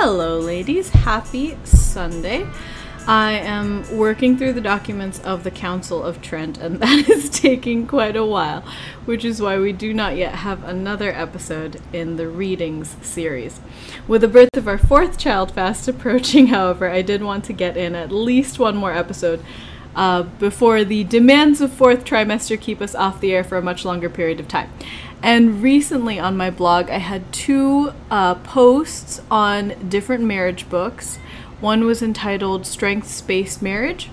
Hello, ladies. Happy Sunday. I am working through the documents of the Council of Trent, and that is taking quite a while, which is why we do not yet have another episode in the readings series. With the birth of our fourth child fast approaching, however, I did want to get in at least one more episode uh, before the demands of fourth trimester keep us off the air for a much longer period of time. And recently on my blog, I had two uh, posts on different marriage books. One was entitled Strengths Based Marriage,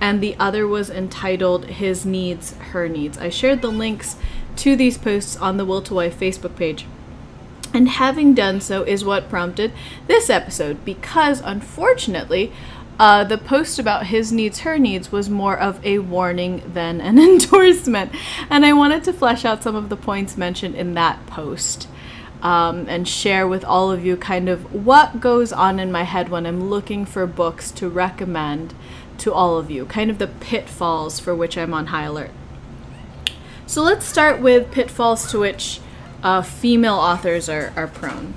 and the other was entitled His Needs, Her Needs. I shared the links to these posts on the Will to Wife Facebook page. And having done so is what prompted this episode because unfortunately, uh, the post about his needs, her needs was more of a warning than an endorsement. And I wanted to flesh out some of the points mentioned in that post um, and share with all of you kind of what goes on in my head when I'm looking for books to recommend to all of you, kind of the pitfalls for which I'm on high alert. So let's start with pitfalls to which uh, female authors are, are prone.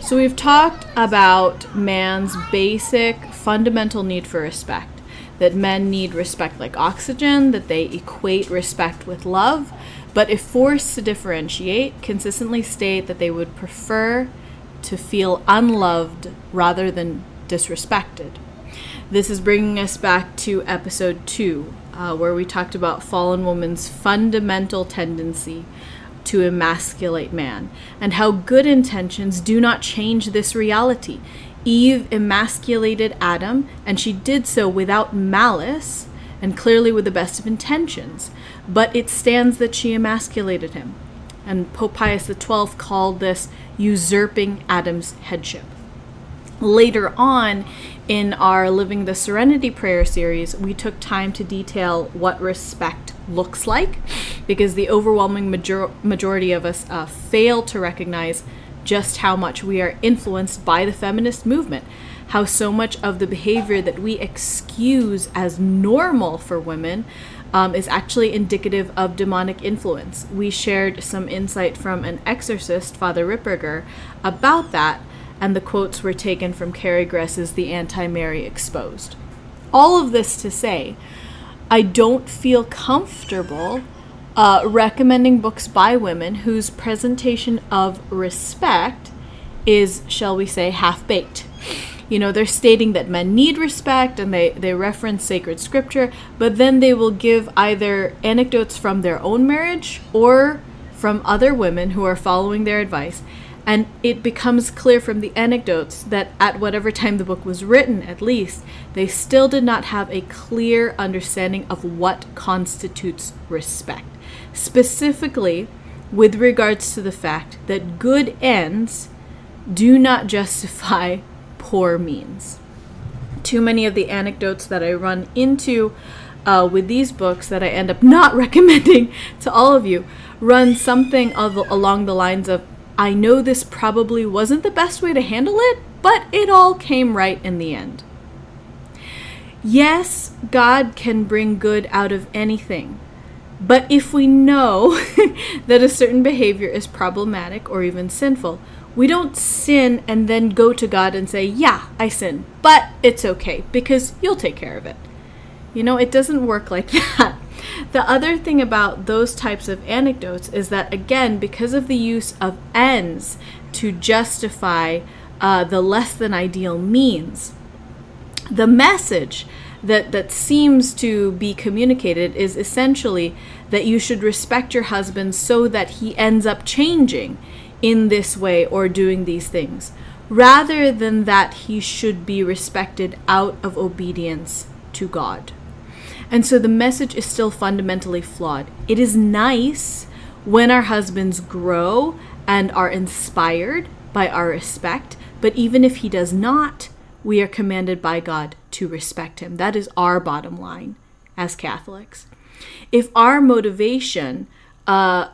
So we've talked about man's basic fundamental need for respect. That men need respect like oxygen, that they equate respect with love, but if forced to differentiate, consistently state that they would prefer to feel unloved rather than disrespected. This is bringing us back to episode two, uh, where we talked about fallen woman's fundamental tendency to emasculate man, and how good intentions do not change this reality. Eve emasculated Adam, and she did so without malice and clearly with the best of intentions. But it stands that she emasculated him. And Pope Pius XII called this usurping Adam's headship. Later on in our Living the Serenity prayer series, we took time to detail what respect looks like because the overwhelming major- majority of us uh, fail to recognize just how much we are influenced by the feminist movement. How so much of the behavior that we excuse as normal for women um, is actually indicative of demonic influence. We shared some insight from an exorcist, Father Ripperger, about that, and the quotes were taken from Carrie Gress's The Anti Mary Exposed. All of this to say, I don't feel comfortable uh, recommending books by women whose presentation of respect is, shall we say, half baked. You know, they're stating that men need respect and they, they reference sacred scripture, but then they will give either anecdotes from their own marriage or from other women who are following their advice. And it becomes clear from the anecdotes that at whatever time the book was written, at least, they still did not have a clear understanding of what constitutes respect specifically with regards to the fact that good ends do not justify poor means. Too many of the anecdotes that I run into uh, with these books that I end up not recommending to all of you run something of, along the lines of I know this probably wasn't the best way to handle it, but it all came right in the end. Yes, God can bring good out of anything, but if we know that a certain behavior is problematic or even sinful, we don't sin and then go to God and say, Yeah, I sin, but it's okay because you'll take care of it. You know, it doesn't work like that. The other thing about those types of anecdotes is that, again, because of the use of ends to justify uh, the less than ideal means, the message that that seems to be communicated is essentially that you should respect your husband so that he ends up changing in this way or doing these things rather than that he should be respected out of obedience to God. And so the message is still fundamentally flawed. It is nice when our husbands grow and are inspired by our respect, but even if he does not, we are commanded by God to respect him. That is our bottom line as Catholics. If our motivation uh,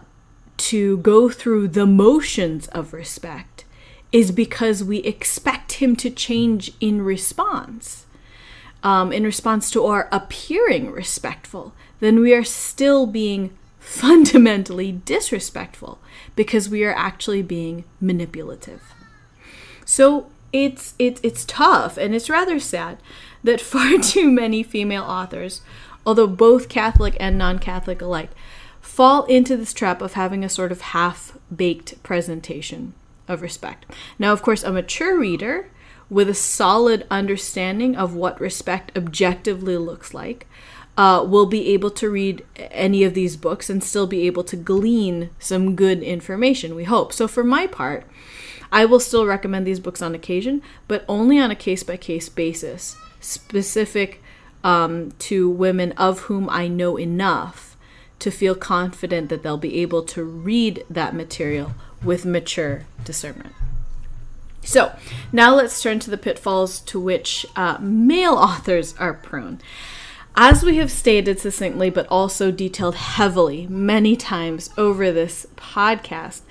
to go through the motions of respect is because we expect him to change in response, um, in response to our appearing respectful, then we are still being fundamentally disrespectful because we are actually being manipulative. So, it's it's it's tough and it's rather sad that far too many female authors, although both Catholic and non-Catholic alike, fall into this trap of having a sort of half-baked presentation of respect. Now, of course, a mature reader with a solid understanding of what respect objectively looks like uh, will be able to read any of these books and still be able to glean some good information, we hope. So, for my part, I will still recommend these books on occasion, but only on a case by case basis, specific um, to women of whom I know enough to feel confident that they'll be able to read that material with mature discernment. So, now let's turn to the pitfalls to which uh, male authors are prone. As we have stated succinctly, but also detailed heavily many times over this podcast,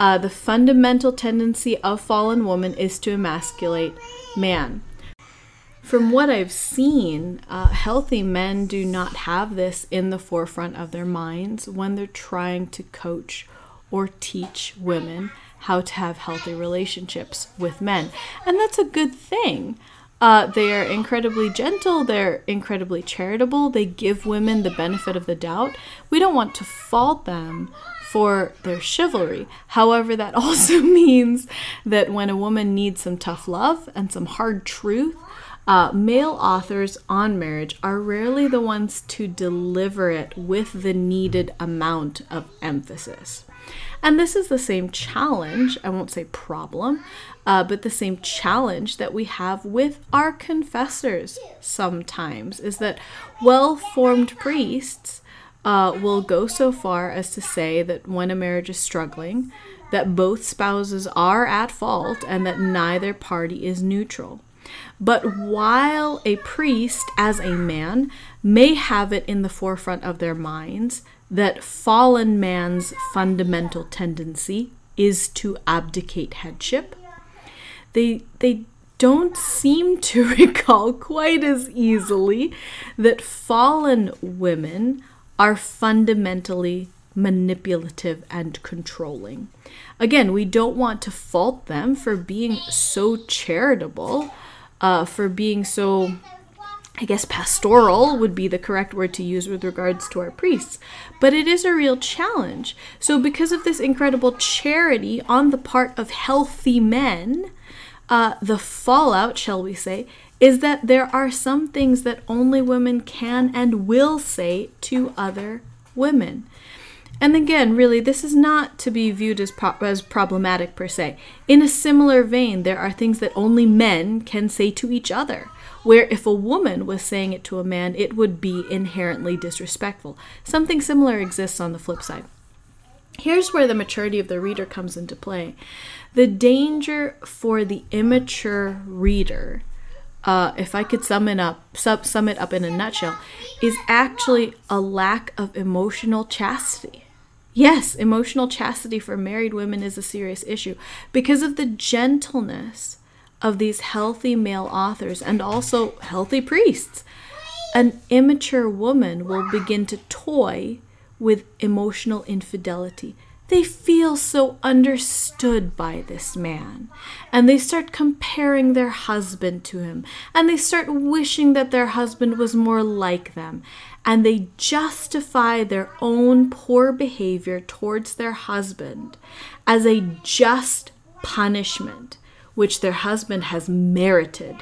uh, the fundamental tendency of fallen woman is to emasculate man. From what I've seen, uh, healthy men do not have this in the forefront of their minds when they're trying to coach or teach women how to have healthy relationships with men. And that's a good thing. Uh, they are incredibly gentle, they're incredibly charitable, they give women the benefit of the doubt. We don't want to fault them for their chivalry. However, that also means that when a woman needs some tough love and some hard truth, uh, male authors on marriage are rarely the ones to deliver it with the needed amount of emphasis. And this is the same challenge, I won't say problem, uh, but the same challenge that we have with our confessors sometimes is that well formed priests uh, will go so far as to say that when a marriage is struggling, that both spouses are at fault and that neither party is neutral. But while a priest, as a man, may have it in the forefront of their minds that fallen man's fundamental tendency is to abdicate headship, they, they don't seem to recall quite as easily that fallen women are fundamentally manipulative and controlling. Again, we don't want to fault them for being so charitable, uh, for being so, I guess, pastoral would be the correct word to use with regards to our priests. But it is a real challenge. So, because of this incredible charity on the part of healthy men, uh, the fallout, shall we say, is that there are some things that only women can and will say to other women. And again, really, this is not to be viewed as, pro- as problematic per se. In a similar vein, there are things that only men can say to each other, where if a woman was saying it to a man, it would be inherently disrespectful. Something similar exists on the flip side. Here's where the maturity of the reader comes into play. The danger for the immature reader uh, if I could sum it up, sum, sum it up in a nutshell, is actually a lack of emotional chastity. Yes, emotional chastity for married women is a serious issue because of the gentleness of these healthy male authors and also healthy priests. An immature woman will begin to toy with emotional infidelity they feel so understood by this man. And they start comparing their husband to him. And they start wishing that their husband was more like them. And they justify their own poor behavior towards their husband as a just punishment, which their husband has merited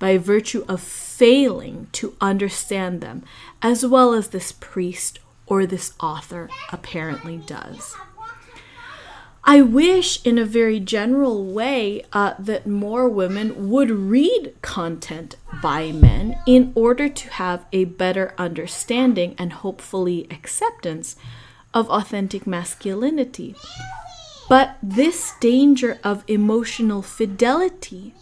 by virtue of failing to understand them, as well as this priest or this author apparently does. I wish, in a very general way, uh, that more women would read content by men in order to have a better understanding and hopefully acceptance of authentic masculinity. But this danger of emotional fidelity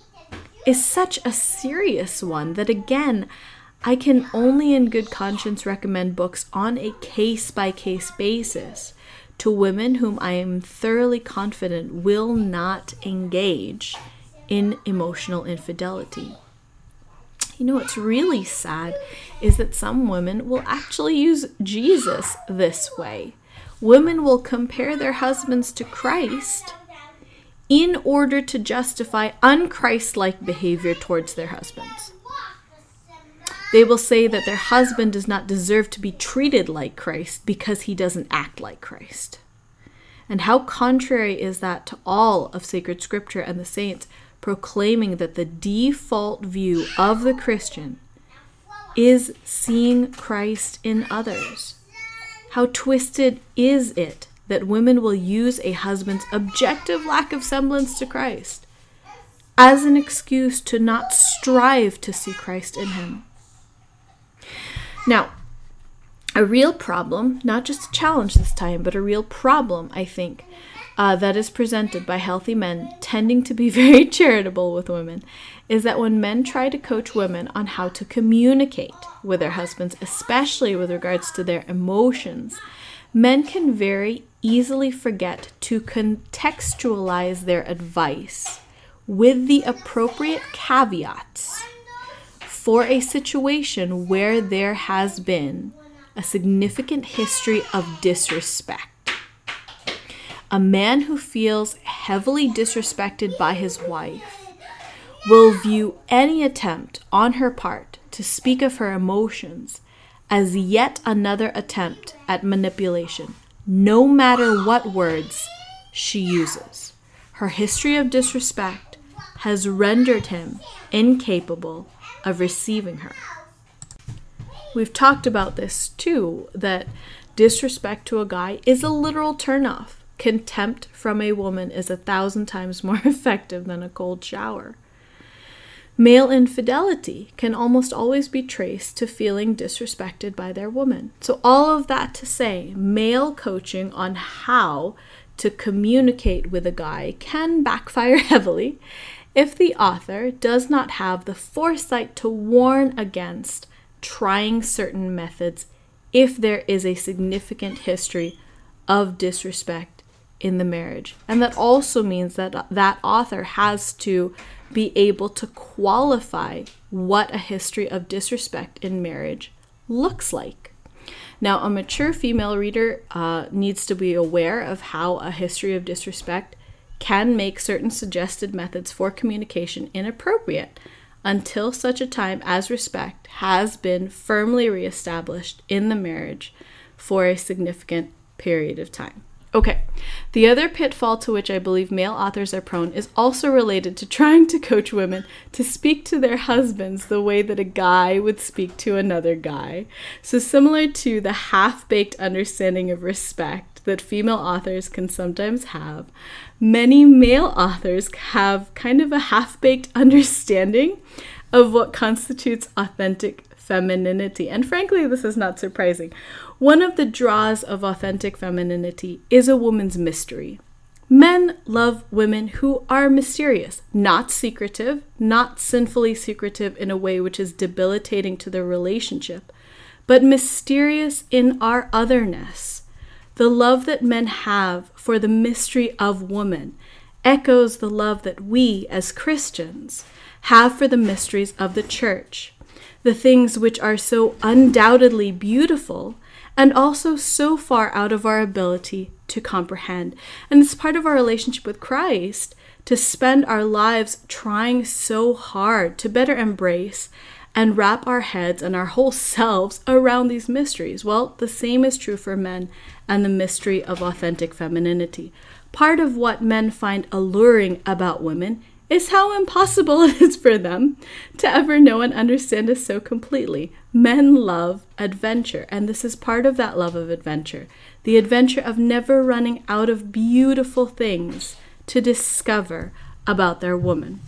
is such a serious one that, again, I can only in good conscience recommend books on a case by case basis to women whom I am thoroughly confident will not engage in emotional infidelity. You know what's really sad is that some women will actually use Jesus this way. Women will compare their husbands to Christ in order to justify unchristlike behavior towards their husbands. They will say that their husband does not deserve to be treated like Christ because he doesn't act like Christ. And how contrary is that to all of sacred scripture and the saints proclaiming that the default view of the Christian is seeing Christ in others? How twisted is it that women will use a husband's objective lack of semblance to Christ as an excuse to not strive to see Christ in him? Now, a real problem, not just a challenge this time, but a real problem, I think, uh, that is presented by healthy men tending to be very charitable with women is that when men try to coach women on how to communicate with their husbands, especially with regards to their emotions, men can very easily forget to contextualize their advice with the appropriate caveats for a situation where there has been a significant history of disrespect. A man who feels heavily disrespected by his wife will view any attempt on her part to speak of her emotions as yet another attempt at manipulation, no matter what words she uses. Her history of disrespect has rendered him incapable of receiving her. We've talked about this too that disrespect to a guy is a literal turnoff. Contempt from a woman is a thousand times more effective than a cold shower. Male infidelity can almost always be traced to feeling disrespected by their woman. So, all of that to say, male coaching on how to communicate with a guy can backfire heavily if the author does not have the foresight to warn against trying certain methods if there is a significant history of disrespect in the marriage. And that also means that that author has to be able to qualify what a history of disrespect in marriage looks like. Now, a mature female reader uh, needs to be aware of how a history of disrespect can make certain suggested methods for communication inappropriate until such a time as respect has been firmly reestablished in the marriage for a significant period of time. Okay, the other pitfall to which I believe male authors are prone is also related to trying to coach women to speak to their husbands the way that a guy would speak to another guy. So, similar to the half baked understanding of respect that female authors can sometimes have, many male authors have kind of a half baked understanding of what constitutes authentic femininity. And frankly, this is not surprising. One of the draws of authentic femininity is a woman's mystery. Men love women who are mysterious, not secretive, not sinfully secretive in a way which is debilitating to their relationship, but mysterious in our otherness. The love that men have for the mystery of woman echoes the love that we, as Christians, have for the mysteries of the church, the things which are so undoubtedly beautiful and also so far out of our ability to comprehend. And it's part of our relationship with Christ to spend our lives trying so hard to better embrace and wrap our heads and our whole selves around these mysteries. Well, the same is true for men and the mystery of authentic femininity. Part of what men find alluring about women is how impossible it is for them to ever know and understand us so completely. Men love adventure, and this is part of that love of adventure the adventure of never running out of beautiful things to discover about their woman.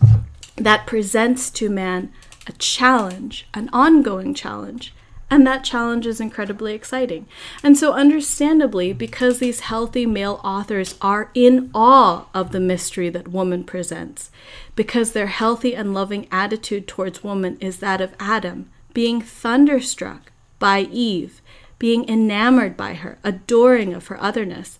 That presents to man a challenge, an ongoing challenge, and that challenge is incredibly exciting. And so, understandably, because these healthy male authors are in awe of the mystery that woman presents, because their healthy and loving attitude towards woman is that of Adam, being thunderstruck by Eve, being enamored by her, adoring of her otherness,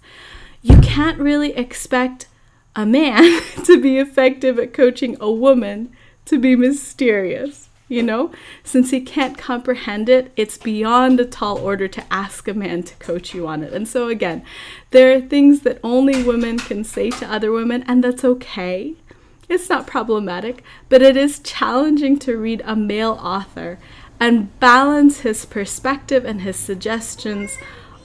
you can't really expect a man to be effective at coaching a woman to be mysterious. You know? Since he can't comprehend it, it's beyond a tall order to ask a man to coach you on it. And so, again, there are things that only women can say to other women, and that's okay. It's not problematic, but it is challenging to read a male author and balance his perspective and his suggestions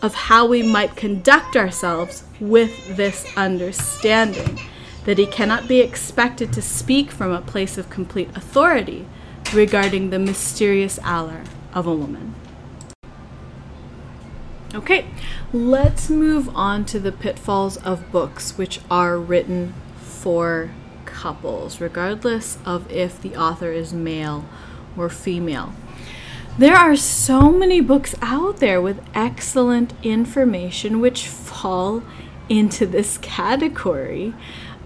of how we might conduct ourselves with this understanding that he cannot be expected to speak from a place of complete authority regarding the mysterious allure of a woman. Okay, let's move on to the pitfalls of books which are written for couples, regardless of if the author is male or female. There are so many books out there with excellent information which fall into this category.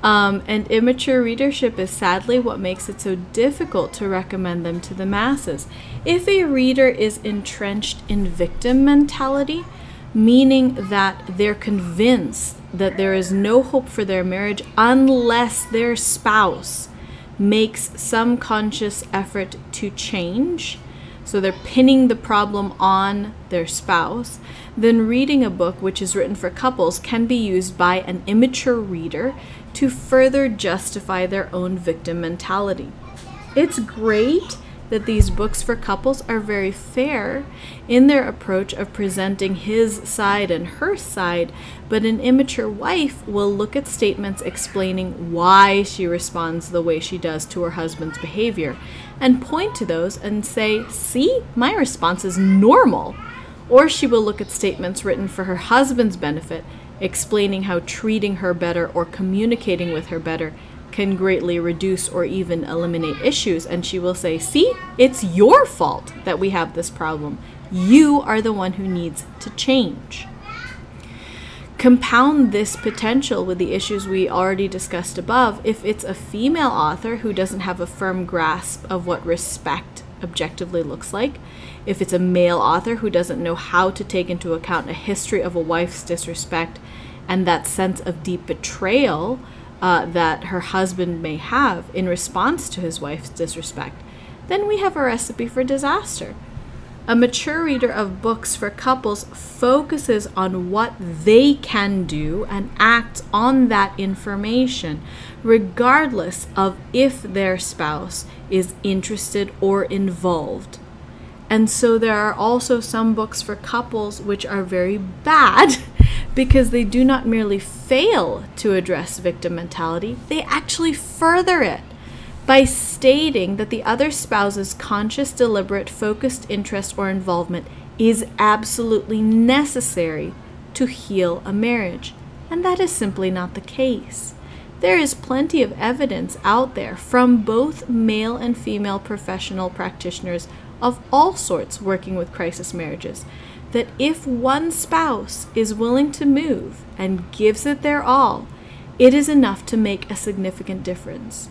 Um, and immature readership is sadly what makes it so difficult to recommend them to the masses. If a reader is entrenched in victim mentality, meaning that they're convinced that there is no hope for their marriage unless their spouse makes some conscious effort to change, so they're pinning the problem on their spouse, then reading a book which is written for couples can be used by an immature reader to further justify their own victim mentality. It's great that these books for couples are very fair in their approach of presenting his side and her side, but an immature wife will look at statements explaining why she responds the way she does to her husband's behavior and point to those and say, See, my response is normal. Or she will look at statements written for her husband's benefit, explaining how treating her better or communicating with her better can greatly reduce or even eliminate issues. And she will say, See, it's your fault that we have this problem. You are the one who needs to change. Compound this potential with the issues we already discussed above if it's a female author who doesn't have a firm grasp of what respect objectively looks like, if it's a male author who doesn't know how to take into account a history of a wife's disrespect and that sense of deep betrayal uh, that her husband may have in response to his wife's disrespect, then we have a recipe for disaster. A mature reader of books for couples focuses on what they can do and acts on that information, regardless of if their spouse is interested or involved. And so there are also some books for couples which are very bad because they do not merely fail to address victim mentality, they actually further it by stating that the other spouse's conscious, deliberate, focused interest or involvement is absolutely necessary to heal a marriage. And that is simply not the case. There is plenty of evidence out there from both male and female professional practitioners of all sorts working with crisis marriages that if one spouse is willing to move and gives it their all, it is enough to make a significant difference.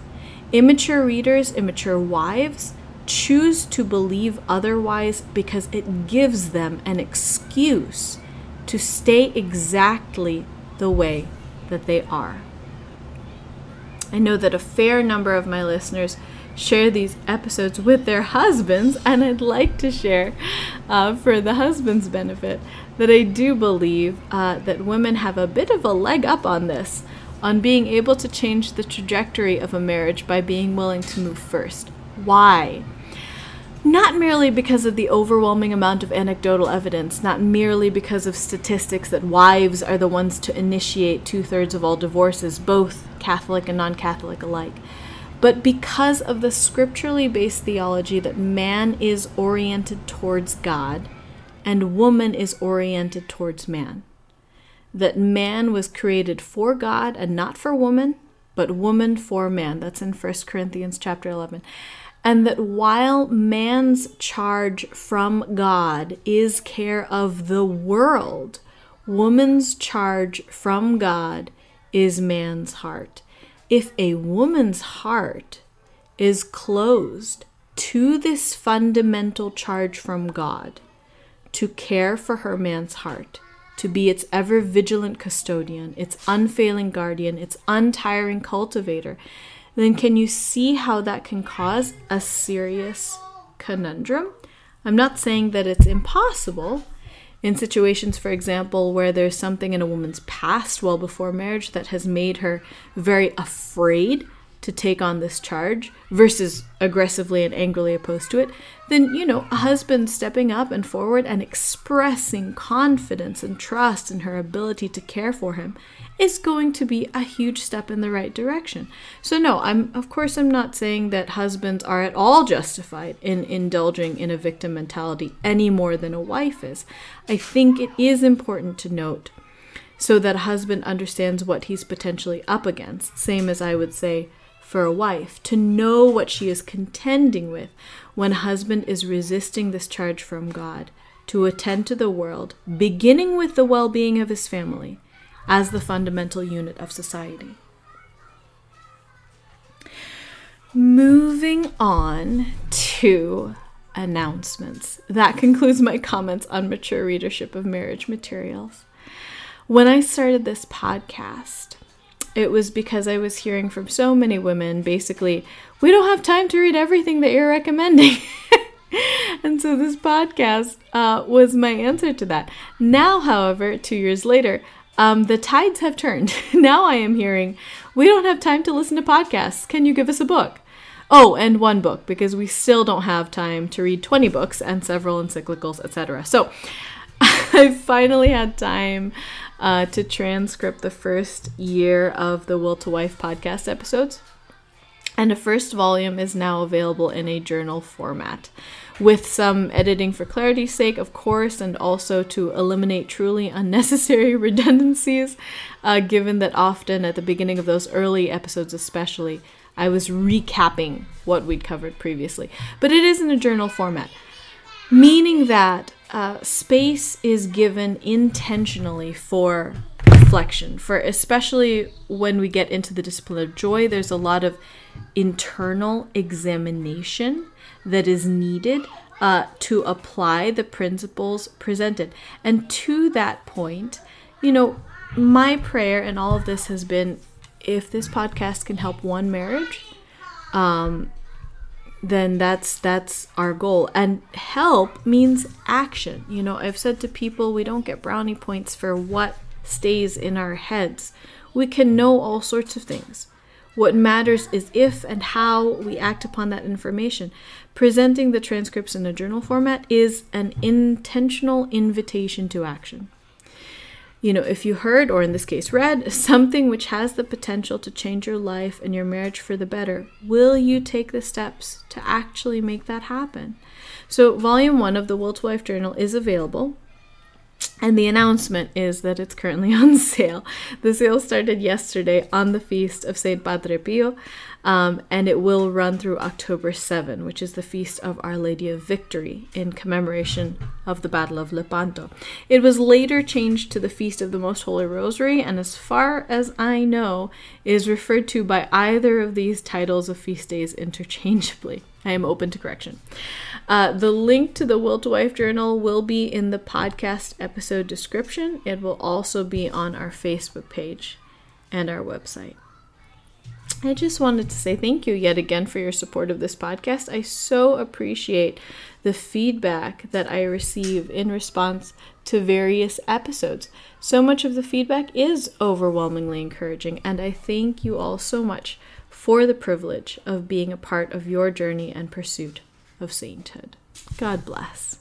Immature readers, immature wives, choose to believe otherwise because it gives them an excuse to stay exactly the way that they are. I know that a fair number of my listeners share these episodes with their husbands, and I'd like to share uh, for the husband's benefit that I do believe uh, that women have a bit of a leg up on this, on being able to change the trajectory of a marriage by being willing to move first. Why? Not merely because of the overwhelming amount of anecdotal evidence, not merely because of statistics that wives are the ones to initiate two thirds of all divorces, both Catholic and non Catholic alike but because of the scripturally based theology that man is oriented towards God and woman is oriented towards man. That man was created for God and not for woman, but woman for man. That's in 1 Corinthians chapter 11. And that while man's charge from God is care of the world, woman's charge from God is man's heart if a woman's heart is closed to this fundamental charge from God to care for her man's heart, to be its ever vigilant custodian, its unfailing guardian, its untiring cultivator, then can you see how that can cause a serious conundrum. I'm not saying that it's impossible. In situations, for example, where there's something in a woman's past well before marriage that has made her very afraid to take on this charge versus aggressively and angrily opposed to it, then, you know, a husband stepping up and forward and expressing confidence and trust in her ability to care for him is going to be a huge step in the right direction. So no, I'm of course I'm not saying that husbands are at all justified in indulging in a victim mentality any more than a wife is. I think it is important to note so that a husband understands what he's potentially up against, same as I would say for a wife to know what she is contending with when a husband is resisting this charge from God to attend to the world, beginning with the well being of his family, as the fundamental unit of society. Moving on to announcements. That concludes my comments on mature readership of marriage materials. When I started this podcast, it was because I was hearing from so many women basically, we don't have time to read everything that you're recommending. and so this podcast uh, was my answer to that. Now, however, two years later, um, the tides have turned. now I am hearing, we don't have time to listen to podcasts. Can you give us a book? Oh, and one book because we still don't have time to read 20 books and several encyclicals, etc. So I finally had time uh, to transcript the first year of the Will to Wife podcast episodes. And the first volume is now available in a journal format, with some editing for clarity's sake, of course, and also to eliminate truly unnecessary redundancies, uh, given that often at the beginning of those early episodes, especially, I was recapping what we'd covered previously. But it is in a journal format, meaning that uh, space is given intentionally for reflection for especially when we get into the discipline of joy there's a lot of internal examination that is needed uh, to apply the principles presented. And to that point you know my prayer and all of this has been if this podcast can help one marriage um, then that's that's our goal. And help means action. You know i've said to people we don't get brownie points for what stays in our heads. We can know all sorts of things. What matters is if and how we act upon that information. Presenting the transcripts in a journal format is an intentional invitation to action you know, if you heard, or in this case read, something which has the potential to change your life and your marriage for the better, will you take the steps to actually make that happen? So, volume one of the Will to Wife Journal is available. And the announcement is that it's currently on sale. The sale started yesterday on the feast of St. Padre Pio, um, and it will run through October 7, which is the feast of Our Lady of Victory in commemoration of the Battle of Lepanto. It was later changed to the Feast of the Most Holy Rosary, and as far as I know, is referred to by either of these titles of feast days interchangeably. I am open to correction. Uh, the link to the Will to Wife journal will be in the podcast episode description. It will also be on our Facebook page and our website. I just wanted to say thank you yet again for your support of this podcast. I so appreciate the feedback that I receive in response to various episodes. So much of the feedback is overwhelmingly encouraging, and I thank you all so much for the privilege of being a part of your journey and pursuit of sainthood. God bless.